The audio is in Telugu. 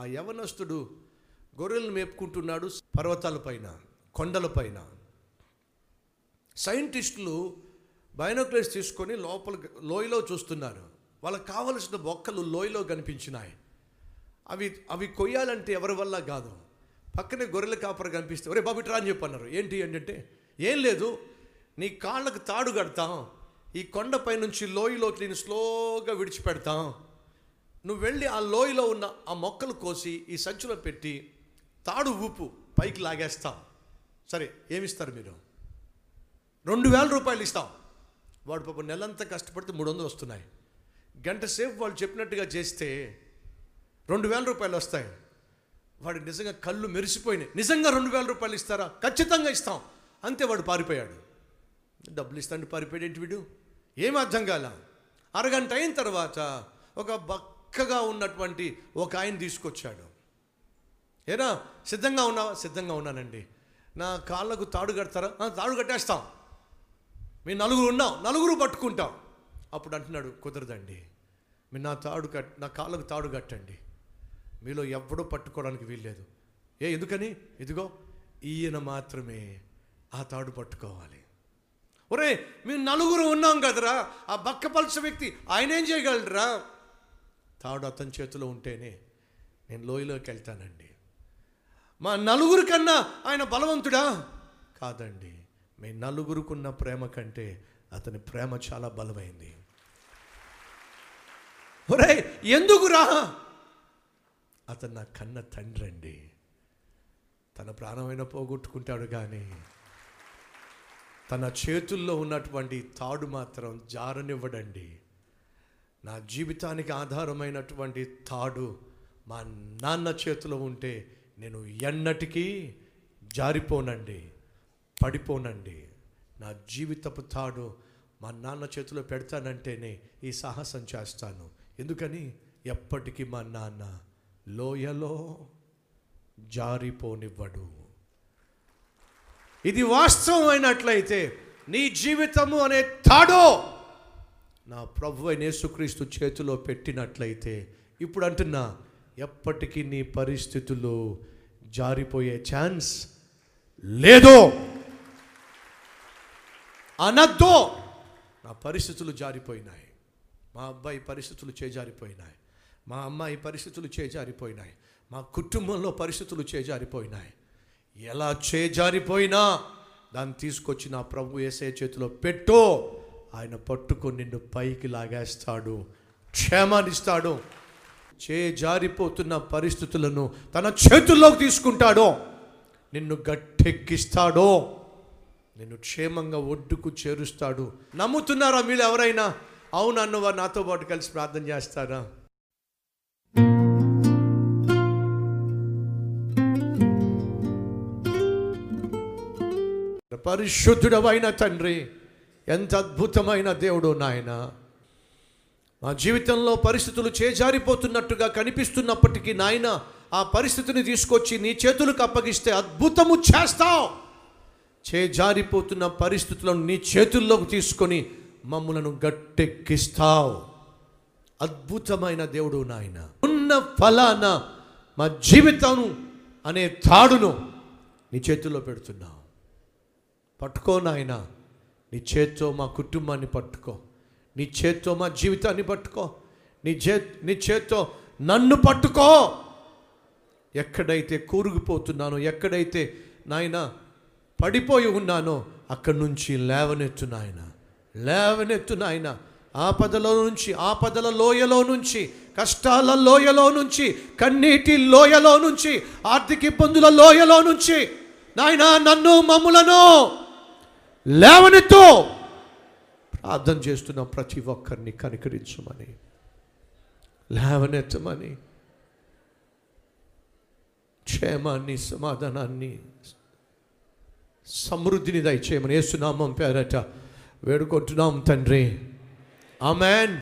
ఆ యవనస్తుడు గొర్రెలను మేపుకుంటున్నాడు పర్వతాలపైన కొండలపైన. సైంటిస్టులు బైనోక్లర్స్ తీసుకొని లోపల లోయలో చూస్తున్నారు. వాళ్ళకి కావలసిన బొక్కలు లోయలో కనిపించినాయి. అవి అవి కొయ్యాలంటే ఎవరి వల్ల కాదు. పక్కనే గొర్రెల కాపరు కనిపిస్తే ఒరే బాబు ఇట్రా అని చెప్పన్నారు. ఏంటి ఏంటంటే ఏం లేదు నీ కాళ్ళకు తాడు కడతాం ఈ కొండపై నుంచి లోయలోకి నేను స్లోగా విడిచిపెడతాం నువ్వు వెళ్ళి ఆ లోయలో ఉన్న ఆ మొక్కలు కోసి ఈ సంచులో పెట్టి తాడు ఊపు పైకి లాగేస్తాం. సరే ఏమిస్తారు మీరు? రెండు వేల రూపాయలు ఇస్తాం. వాడు పాపం నెలంతా కష్టపడితే మూడు వందలు వస్తున్నాయి. గంట సేపు వాళ్ళు చెప్పినట్టుగా చేస్తే రెండు వేల రూపాయలు వస్తాయి. వాడికి నిజంగా కళ్ళు మెరిసిపోయినాయి. నిజంగా రెండు వేల రూపాయలు ఇస్తారా? ఖచ్చితంగా ఇస్తాం. అంతే వాడు పారిపోయాడు. డబ్బులు ఇస్తాను పారిపోయాడు ఏంటి వీడు? ఏం అర్థం కాల? అరగంట అయిన తర్వాత ఒక చక్కగా ఉన్నటువంటి ఒక ఆయన తీసుకొచ్చాడు. ఏనా? సిద్ధంగా ఉన్నావా? సిద్ధంగా ఉన్నానండి. నా కాళ్ళకు తాడు కడతారా? తాడు కట్టేస్తాం. మీ నలుగురు ఉన్నాం. నలుగురు పట్టుకుంటాం. అప్పుడు అంటున్నాడు కుదరదండి. మీరు నా తాడు కట్ నా కాళ్ళకు తాడు కట్టండి. మీలో ఎవడో పట్టుకోవడానికి వీల్లేదు. ఏ ఎందుకని? ఇదిగో ఈయన మాత్రమే ఆ తాడు పట్టుకోవాలి. ఒరే మేము నలుగురు ఉన్నాం కదరా. ఆ బక్కపలచ వ్యక్తి ఆయన ఏం చేయగలరా తాడు అతని చేతిలో ఉంటేనే నేను లోయలోకి వెళ్తానండి. మా నలుగురు కన్నా ఆయన బలవంతుడా? కాదండి మీ నలుగురుకున్న ప్రేమ కంటే అతని ప్రేమ చాలా బలమైంది. ఒరే ఎందుకురా? అతను నా కన్న తండ్రి అండి తన ప్రాణమైన పోగొట్టుకుంటాడు కానీ తన చేతుల్లో ఉన్నటువంటి తాడు మాత్రం జారనివ్వడండి. నా జీవితానికి ఆధారమైనటువంటి తాడు మా నాన్న చేతిలో ఉంటే నేను ఎన్నటికీ జారిపోనండి పడిపోనండి. నా జీవితపు తాడు మా నాన్న చేతిలో పెడతానంటేనే ఈ సాహసం చేస్తాను. ఎందుకని? ఎప్పటికీ మా నాన్న లోయలో జారిపోనివ్వడు. ఇది వాస్తవమైనట్లయితే నీ జీవితము అనే తాడో నా ప్రభు అయిన యేసుక్రీస్తు చేతిలో పెట్టినట్లయితే ఇప్పుడు అంటున్నా ఎప్పటికీ నీ పరిస్థితులు జారిపోయే ఛాన్స్ లేదో. అనద్దో. నా పరిస్థితులు జారిపోయినాయి. మా అబ్బాయి పరిస్థితులు చేజారిపోయినాయి. మా అమ్మాయి పరిస్థితులు చేజారిపోయినాయి. మా కుటుంబంలో పరిస్థితులు చేజారిపోయినాయి. ఎలా చేజారిపోయినా దాన్ని తీసుకొచ్చి నా ప్రభు వేసే చేతిలో పెట్టో. ఆయన పట్టుకొని నిన్ను పైకి లాగేస్తాడు. క్షేమాన్నిస్తాడు. చే జారిపోతున్న పరిస్థితులను తన చేతుల్లోకి తీసుకుంటాడో. నిన్ను గట్టెక్కిస్తాడో. నిన్ను క్షేమంగా ఒడ్డుకు చేరుస్తాడు. నమ్ముతున్నారా మీరు ఎవరైనా? అవును అన్నవారు నాతో పాటు కలిసి ప్రార్థన చేస్తారా? పరిశుద్ధుడవైన తండ్రి ఎంత అద్భుతమైన దేవుడు నాయన. మా జీవితంలో పరిస్థితులు చేజారిపోతున్నట్టుగా కనిపిస్తున్నప్పటికీ నాయన ఆ పరిస్థితిని తీసుకొచ్చి నీ చేతులకు అప్పగిస్తే అద్భుతము చేస్తావు. చేజారిపోతున్న పరిస్థితులను నీ చేతుల్లోకి తీసుకొని మమ్మలను గట్టెక్కిస్తావు. అద్భుతమైన దేవుడు నాయన. ఉన్న ఫలాన మా జీవితం అనే తాడును నీ చేతుల్లో పెడుతున్నావు. పట్టుకో నాయన. నీ చేత్తో మా కుటుంబాన్ని పట్టుకో. నీ చేత్తో మా జీవితాన్ని పట్టుకో. నీ చే నీ చేత్తో నన్ను పట్టుకో. ఎక్కడైతే కూరుకుపోతున్నానో ఎక్కడైతే నాయన పడిపోయి ఉన్నానో అక్కడి నుంచి లేవనెత్తు నాయన. లేవనెత్తు నాయన. ఆపదలో నుంచి ఆపదల లోయలో నుంచి కష్టాల లోయలో నుంచి కన్నీటి లోయలో నుంచి ఆర్థిక ఇబ్బందుల లోయలో నుంచి నాయన నన్ను మమ్ములను. లేవనెత్తు. ప్రార్థన చేస్తున్న ప్రతి ఒక్కరిని కనికరించమని. లేవనెత్తమని. క్షేమాన్ని సమాధానాన్ని సమృద్ధిని దయచేయమని ఏసునామం పేరట వేడుకుంటున్నాం తండ్రి. ఆమెన్.